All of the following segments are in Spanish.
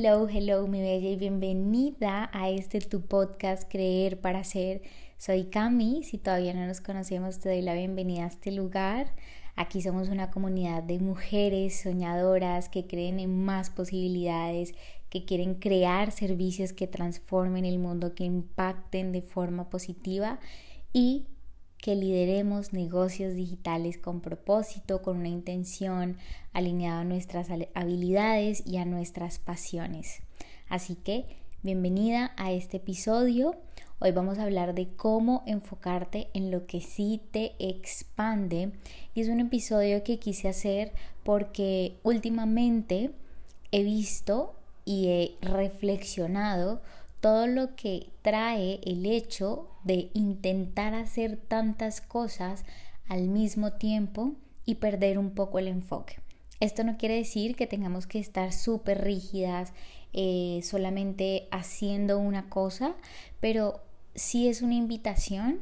Hello, hello, mi bella y bienvenida a este tu podcast Creer para Ser. Soy Cami, si todavía no nos conocemos te doy la bienvenida a este lugar. Aquí somos una comunidad de mujeres soñadoras que creen en más posibilidades, que quieren crear servicios que transformen el mundo, que impacten de forma positiva y que lideremos negocios digitales con propósito, con una intención alineada a nuestras habilidades y a nuestras pasiones. Así que bienvenida a este episodio. Hoy vamos a hablar de cómo enfocarte en lo que sí te expande. Y es un episodio que quise hacer porque últimamente he visto y he reflexionado todo lo que trae el hecho de intentar hacer tantas cosas al mismo tiempo y perder un poco el enfoque. Esto no quiere decir que tengamos que estar súper rígidas eh, solamente haciendo una cosa, pero sí es una invitación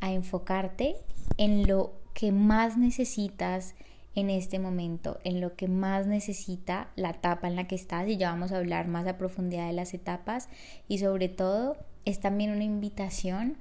a enfocarte en lo que más necesitas en este momento, en lo que más necesita la etapa en la que estás y ya vamos a hablar más a profundidad de las etapas y sobre todo es también una invitación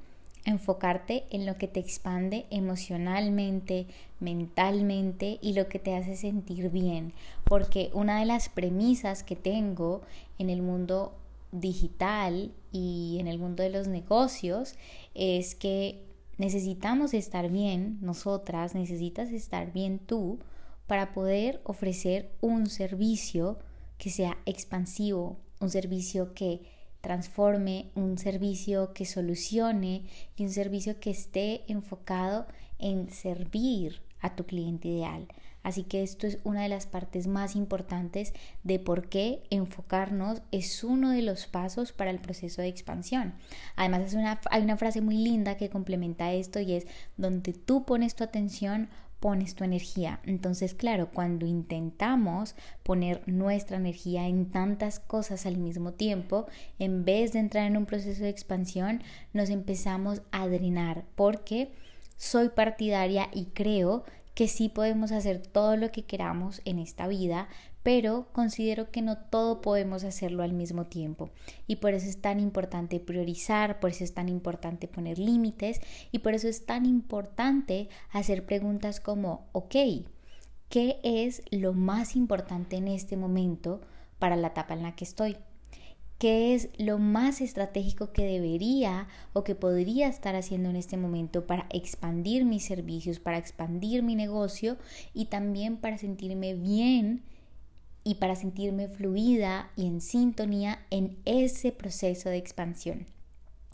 a enfocarte en lo que te expande emocionalmente, mentalmente y lo que te hace sentir bien, porque una de las premisas que tengo en el mundo digital y en el mundo de los negocios es que Necesitamos estar bien, nosotras, necesitas estar bien tú para poder ofrecer un servicio que sea expansivo, un servicio que transforme, un servicio que solucione y un servicio que esté enfocado en servir a tu cliente ideal. Así que esto es una de las partes más importantes de por qué enfocarnos es uno de los pasos para el proceso de expansión. Además, es una, hay una frase muy linda que complementa esto y es donde tú pones tu atención, pones tu energía. Entonces, claro, cuando intentamos poner nuestra energía en tantas cosas al mismo tiempo, en vez de entrar en un proceso de expansión, nos empezamos a drenar porque soy partidaria y creo que sí podemos hacer todo lo que queramos en esta vida, pero considero que no todo podemos hacerlo al mismo tiempo. Y por eso es tan importante priorizar, por eso es tan importante poner límites y por eso es tan importante hacer preguntas como, ok, ¿qué es lo más importante en este momento para la etapa en la que estoy? Qué es lo más estratégico que debería o que podría estar haciendo en este momento para expandir mis servicios, para expandir mi negocio y también para sentirme bien y para sentirme fluida y en sintonía en ese proceso de expansión.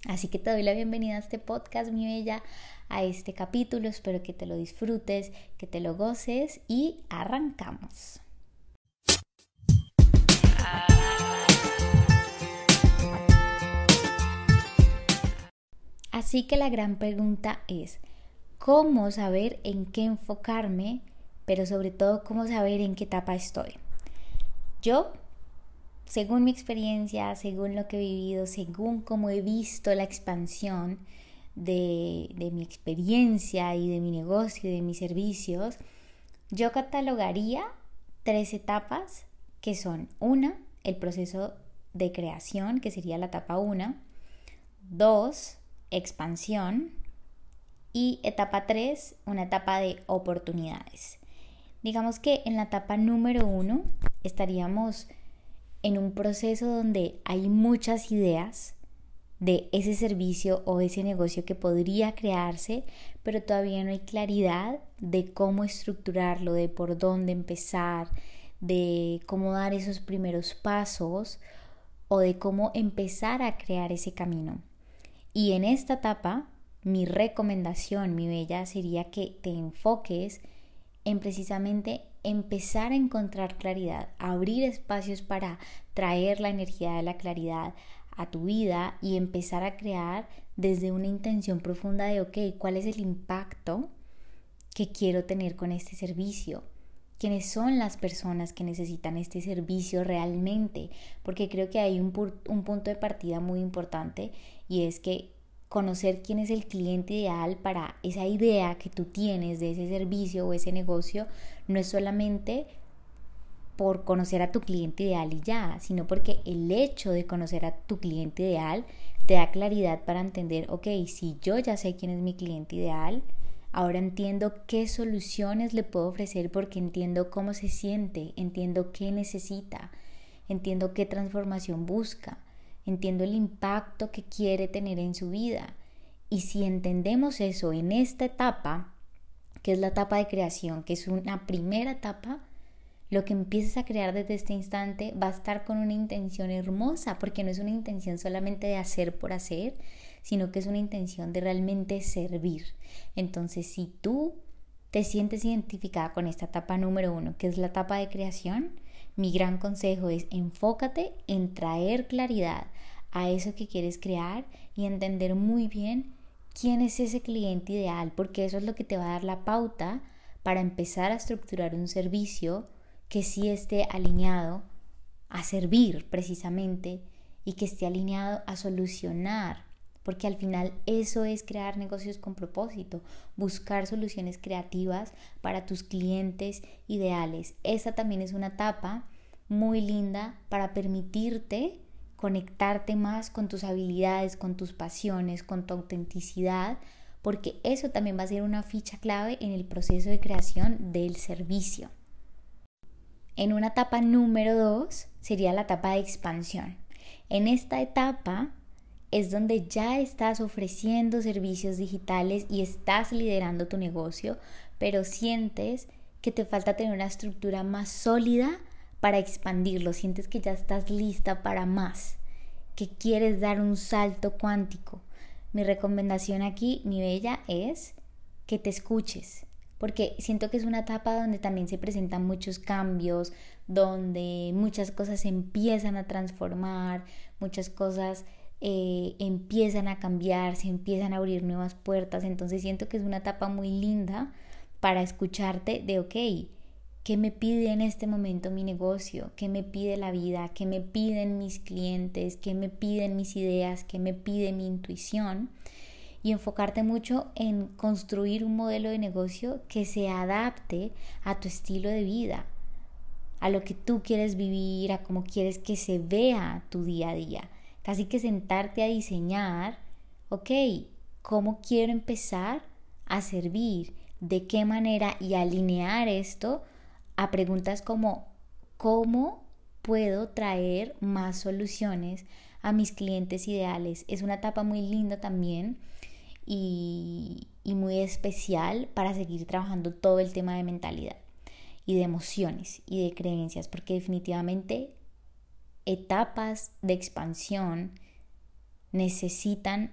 Así que te doy la bienvenida a este podcast, mi bella, a este capítulo. Espero que te lo disfrutes, que te lo goces y arrancamos. Así que la gran pregunta es, ¿cómo saber en qué enfocarme, pero sobre todo cómo saber en qué etapa estoy? Yo, según mi experiencia, según lo que he vivido, según cómo he visto la expansión de, de mi experiencia y de mi negocio y de mis servicios, yo catalogaría tres etapas que son una, el proceso de creación, que sería la etapa 1, dos, expansión y etapa 3, una etapa de oportunidades. Digamos que en la etapa número 1 estaríamos en un proceso donde hay muchas ideas de ese servicio o ese negocio que podría crearse, pero todavía no hay claridad de cómo estructurarlo, de por dónde empezar, de cómo dar esos primeros pasos o de cómo empezar a crear ese camino. Y en esta etapa, mi recomendación, mi bella, sería que te enfoques en precisamente empezar a encontrar claridad, abrir espacios para traer la energía de la claridad a tu vida y empezar a crear desde una intención profunda de, ok, ¿cuál es el impacto que quiero tener con este servicio? Quiénes son las personas que necesitan este servicio realmente, porque creo que hay un, un punto de partida muy importante y es que conocer quién es el cliente ideal para esa idea que tú tienes de ese servicio o ese negocio no es solamente por conocer a tu cliente ideal y ya, sino porque el hecho de conocer a tu cliente ideal te da claridad para entender, ok, si yo ya sé quién es mi cliente ideal, ahora entiendo qué soluciones le puedo ofrecer porque entiendo cómo se siente, entiendo qué necesita, entiendo qué transformación busca, entiendo el impacto que quiere tener en su vida. Y si entendemos eso en esta etapa, que es la etapa de creación, que es una primera etapa, lo que empieces a crear desde este instante va a estar con una intención hermosa, porque no es una intención solamente de hacer por hacer, sino que es una intención de realmente servir. Entonces, si tú te sientes identificada con esta etapa número uno, que es la etapa de creación, mi gran consejo es enfócate en traer claridad a eso que quieres crear y entender muy bien quién es ese cliente ideal, porque eso es lo que te va a dar la pauta para empezar a estructurar un servicio que sí esté alineado a servir precisamente y que esté alineado a solucionar, porque al final eso es crear negocios con propósito, buscar soluciones creativas para tus clientes ideales. Esa también es una etapa muy linda para permitirte conectarte más con tus habilidades, con tus pasiones, con tu autenticidad, porque eso también va a ser una ficha clave en el proceso de creación del servicio. En una etapa número dos sería la etapa de expansión. En esta etapa es donde ya estás ofreciendo servicios digitales y estás liderando tu negocio, pero sientes que te falta tener una estructura más sólida para expandirlo, sientes que ya estás lista para más, que quieres dar un salto cuántico. Mi recomendación aquí, mi bella, es que te escuches, porque siento que es una etapa donde también se presentan muchos cambios, donde muchas cosas se empiezan a transformar, muchas cosas eh, empiezan a cambiar, se empiezan a abrir nuevas puertas, entonces siento que es una etapa muy linda para escucharte de, ok, ¿qué me pide en este momento mi negocio? ¿Qué me pide la vida? ¿Qué me piden mis clientes? ¿Qué me piden mis ideas? ¿Qué me pide mi intuición? y enfocarte mucho en construir un modelo de negocio que se adapte a tu estilo de vida, a lo que tú quieres vivir, a cómo quieres que se vea tu día a día. Casi que sentarte a diseñar, ok, ¿cómo quiero empezar a servir? ¿De qué manera? Y alinear esto a preguntas como, ¿cómo puedo traer más soluciones a mis clientes ideales? Es una etapa muy linda también y, muy especial para seguir trabajando todo el tema de mentalidad y de emociones y de creencias, porque definitivamente etapas de expansión necesitan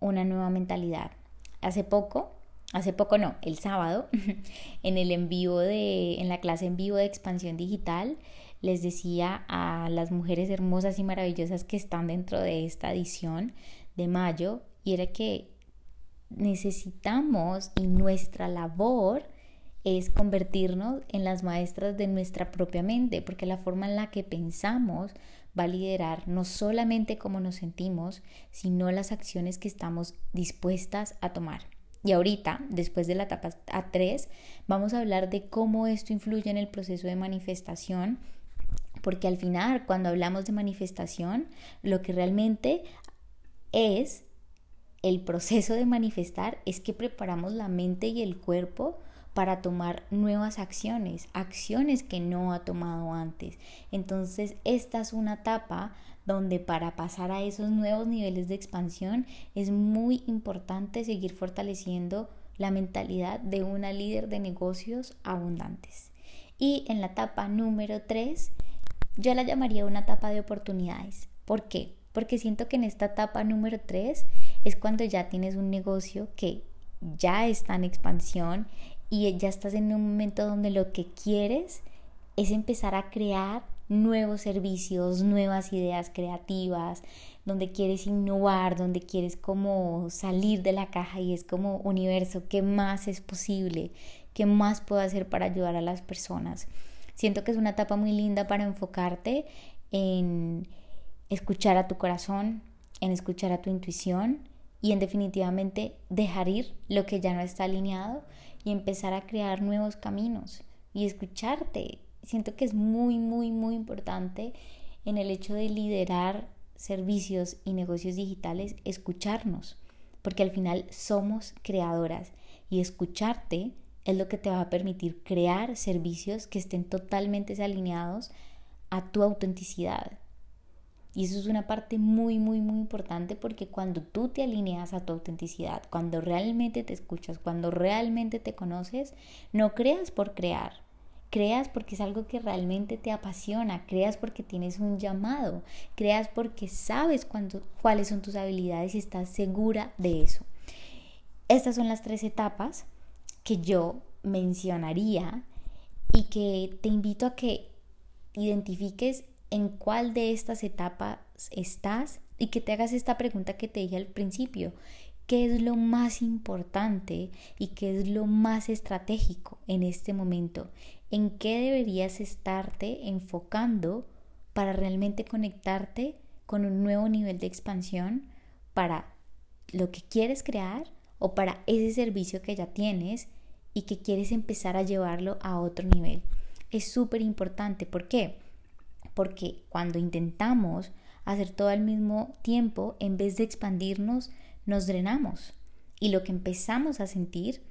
una nueva mentalidad. Hace poco, hace poco no, el sábado, en el en de, en la clase en vivo de expansión digital, les decía a las mujeres hermosas y maravillosas que están dentro de esta edición de mayo, y era que necesitamos y nuestra labor es convertirnos en las maestras de nuestra propia mente, porque la forma en la que pensamos va a liderar no solamente cómo nos sentimos, sino las acciones que estamos dispuestas a tomar. Y ahorita, después de la etapa A3, vamos a hablar de cómo esto influye en el proceso de manifestación, porque al final, cuando hablamos de manifestación, lo que realmente es el proceso de manifestar es que preparamos la mente y el cuerpo para tomar nuevas acciones, acciones que no ha tomado antes. Entonces, esta es una etapa donde para pasar a esos nuevos niveles de expansión es muy importante seguir fortaleciendo la mentalidad de una líder de negocios abundantes. Y en la etapa número 3, yo la llamaría una etapa de oportunidades. ¿Por qué? Porque siento que en esta etapa número 3 es cuando ya tienes un negocio que ya está en expansión y ya estás en un momento donde lo que quieres es empezar a crear nuevos servicios, nuevas ideas creativas, donde quieres innovar, donde quieres como salir de la caja y es como universo, ¿qué más es posible? ¿Qué más puedo hacer para ayudar a las personas? Siento que es una etapa muy linda para enfocarte en escuchar a tu corazón, en escuchar a tu intuición y en definitivamente dejar ir lo que ya no está alineado y empezar a crear nuevos caminos y escucharte, siento que es muy, muy, muy importante en el hecho de liderar servicios y negocios digitales, escucharnos, porque al final somos creadoras y escucharte es lo que te va a permitir crear servicios que estén totalmente alineados a tu autenticidad. Y eso es una parte muy, muy, muy importante porque cuando tú te alineas a tu autenticidad, cuando realmente te escuchas, cuando realmente te conoces, no creas por crear, creas porque es algo que realmente te apasiona, creas porque tienes un llamado, creas porque sabes cuáles son tus habilidades y estás segura de eso. Estas son las tres etapas que yo mencionaría y que te invito a que identifiques en cuál de estas etapas estás y que te hagas esta pregunta que te dije al principio. ¿Qué es lo más importante y qué es lo más estratégico en este momento? ¿En qué deberías estarte enfocando para realmente conectarte con un nuevo nivel de expansión para lo que quieres crear o para ese servicio que ya tienes y que quieres empezar a llevarlo a otro nivel? Es súper importante. ¿Por qué? Porque cuando intentamos hacer todo al mismo tiempo, en vez de expandirnos, nos drenamos. Y lo que empezamos a sentir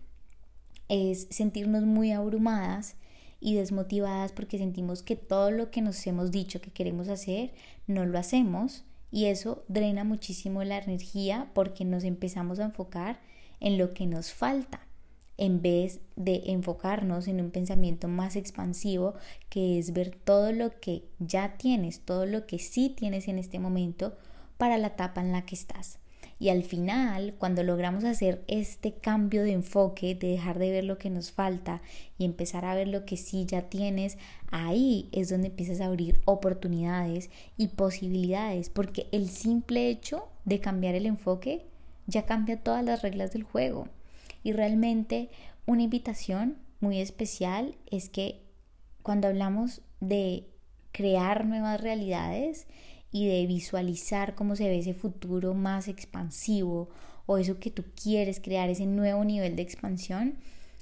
es sentirnos muy abrumadas y desmotivadas porque sentimos que todo lo que nos hemos dicho que queremos hacer, no lo hacemos y eso drena muchísimo la energía porque nos empezamos a enfocar en lo que nos falta en vez de enfocarnos en un pensamiento más expansivo que es ver todo lo que ya tienes, todo lo que sí tienes en este momento para la etapa en la que estás. Y al final, cuando logramos hacer este cambio de enfoque, de dejar de ver lo que nos falta y empezar a ver lo que sí ya tienes, ahí es donde empiezas a abrir oportunidades y posibilidades, porque el simple hecho de cambiar el enfoque ya cambia todas las reglas del juego. Y realmente una invitación muy especial es que cuando hablamos de crear nuevas realidades y de visualizar cómo se ve ese futuro más expansivo o eso que tú quieres crear, ese nuevo nivel de expansión,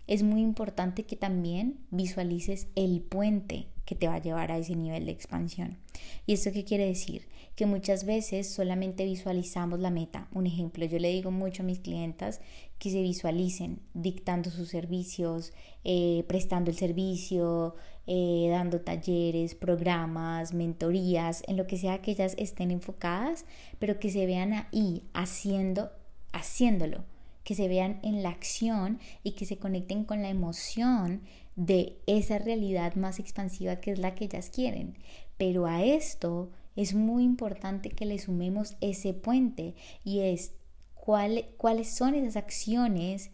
es muy importante que también visualices el puente que te va a llevar a ese nivel de expansión. ¿Y esto qué quiere decir? Que muchas veces solamente visualizamos la meta. Un ejemplo, yo le digo mucho a mis clientas que se visualicen dictando sus servicios, eh, prestando el servicio, eh, dando talleres, programas, mentorías, en lo que sea que ellas estén enfocadas, pero que se vean ahí haciendo, haciéndolo que se vean en la acción y que se conecten con la emoción de esa realidad más expansiva que es la que ellas quieren. Pero a esto es muy importante que le sumemos ese puente y es cuáles son esas acciones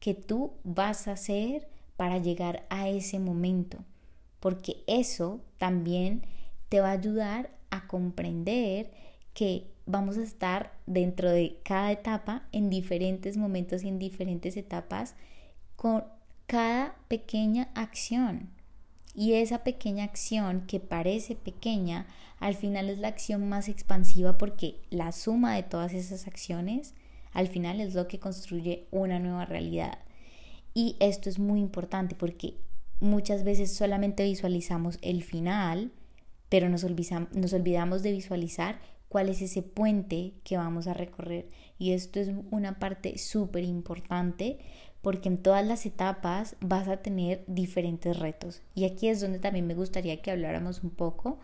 que tú vas a hacer para llegar a ese momento. Porque eso también te va a ayudar a comprender que vamos a estar dentro de cada etapa en diferentes momentos y en diferentes etapas con cada pequeña acción. Y esa pequeña acción que parece pequeña, al final es la acción más expansiva porque la suma de todas esas acciones, al final es lo que construye una nueva realidad. Y esto es muy importante porque muchas veces solamente visualizamos el final, pero nos, nos olvidamos de visualizar cuál es ese puente que vamos a recorrer. Y esto es una parte súper importante porque en todas las etapas vas a tener diferentes retos. Y aquí es donde también me gustaría que habláramos un poco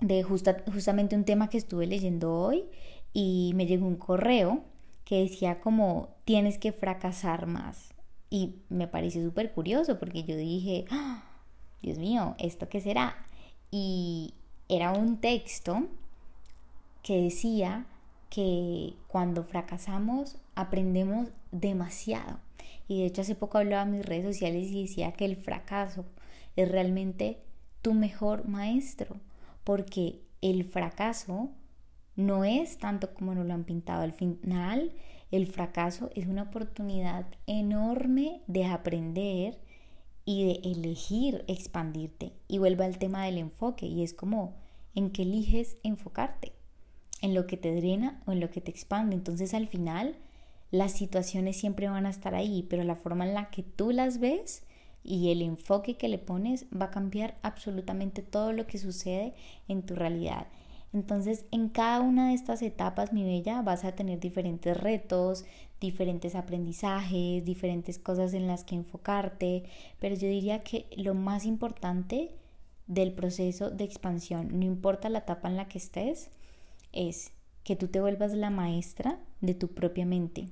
de justamente un tema que estuve leyendo hoy y me llegó un correo que decía como tienes que fracasar más. Y me pareció súper curioso porque yo dije, ¡Ah! Dios mío, ¿esto qué será? Y era un texto que decía que cuando fracasamos aprendemos demasiado. Y de hecho hace poco hablaba en mis redes sociales y decía que el fracaso es realmente tu mejor maestro, porque el fracaso no es tanto como nos lo han pintado. Al final, el fracaso es una oportunidad enorme de aprender y de elegir expandirte. Y vuelve al tema del enfoque y es como en qué eliges enfocarte en lo que te drena o en lo que te expande. Entonces al final las situaciones siempre van a estar ahí, pero la forma en la que tú las ves y el enfoque que le pones va a cambiar absolutamente todo lo que sucede en tu realidad. Entonces, en cada una de estas etapas, mi bella, vas a tener diferentes retos, diferentes aprendizajes, diferentes cosas en las que enfocarte, pero yo diría que lo más importante del proceso de expansión, no importa la etapa en la que estés, es que tú te vuelvas la maestra de tu propia mente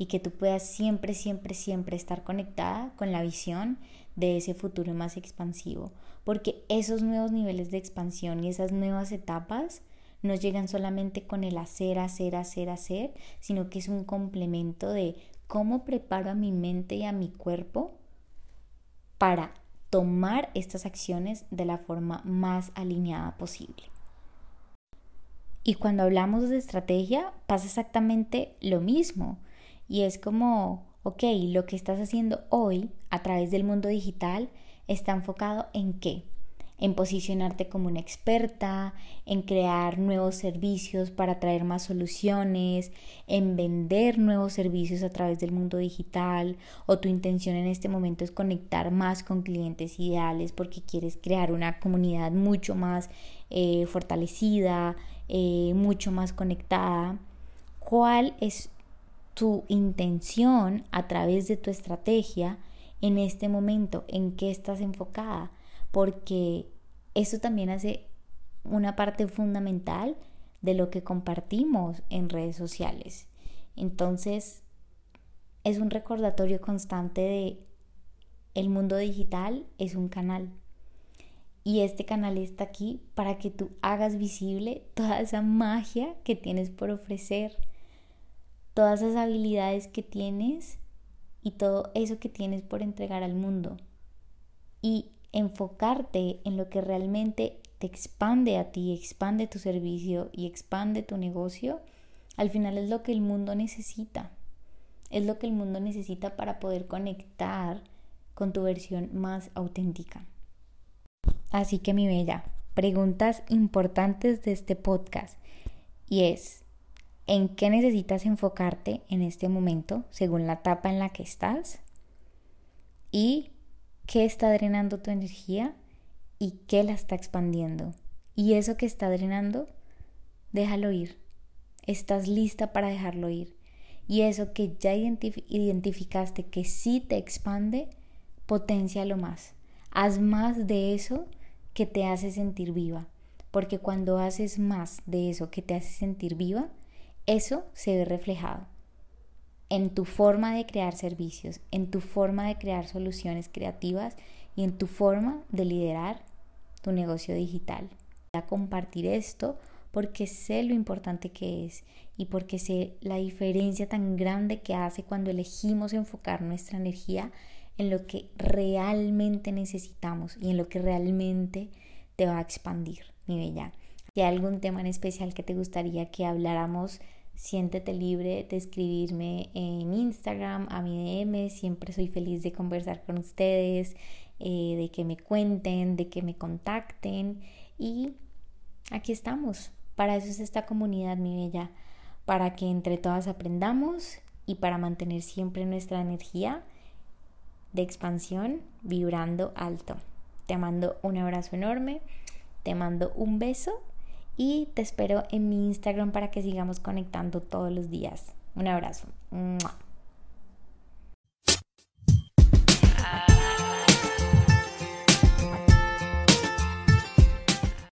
y que tú puedas siempre, siempre, siempre estar conectada con la visión de ese futuro más expansivo, porque esos nuevos niveles de expansión y esas nuevas etapas no llegan solamente con el hacer, hacer, hacer, hacer, sino que es un complemento de cómo preparo a mi mente y a mi cuerpo para tomar estas acciones de la forma más alineada posible. Y cuando hablamos de estrategia pasa exactamente lo mismo. Y es como, ok, lo que estás haciendo hoy a través del mundo digital está enfocado en qué? En posicionarte como una experta, en crear nuevos servicios para traer más soluciones, en vender nuevos servicios a través del mundo digital, o tu intención en este momento es conectar más con clientes ideales porque quieres crear una comunidad mucho más eh, fortalecida, eh, mucho más conectada. ¿Cuál es tu intención a través de tu estrategia en este momento? ¿En qué estás enfocada? Porque eso también hace una parte fundamental de lo que compartimos en redes sociales. Entonces, es un recordatorio constante de el mundo digital es un canal y este canal está aquí para que tú hagas visible toda esa magia que tienes por ofrecer, todas esas habilidades que tienes y todo eso que tienes por entregar al mundo. Y enfocarte en lo que realmente te expande a ti, expande tu servicio y expande tu negocio, al final es lo que el mundo necesita. Es lo que el mundo necesita para poder conectar con tu versión más auténtica. Así que mi bella, preguntas importantes de este podcast y es, ¿en qué necesitas enfocarte en este momento según la etapa en la que estás? ¿Y qué está drenando tu energía y qué la está expandiendo? Y eso que está drenando, déjalo ir. Estás lista para dejarlo ir. Y eso que ya identificaste que sí te expande, potencialo más. Haz más de eso que te hace sentir viva. Porque cuando haces más de eso que te hace sentir viva, eso se ve reflejado en tu forma de crear servicios, en tu forma de crear soluciones creativas y en tu forma de liderar tu negocio digital. Voy a compartir esto porque sé lo importante que es y porque sé la diferencia tan grande que hace cuando elegimos enfocar nuestra energía en lo que realmente necesitamos y en lo que realmente te va a expandir, mi bella. Hay algún tema en especial que te gustaría que habláramos, siéntete libre de escribirme en Instagram, a mi DM. Siempre soy feliz de conversar con ustedes, eh, de que me cuenten, de que me contacten. Y aquí estamos. Para eso es esta comunidad, mi bella. Para que entre todas aprendamos y para mantener siempre nuestra energía de expansión vibrando alto. Te mando un abrazo enorme, te mando un beso y te espero en mi Instagram para que sigamos conectando todos los días. Un abrazo.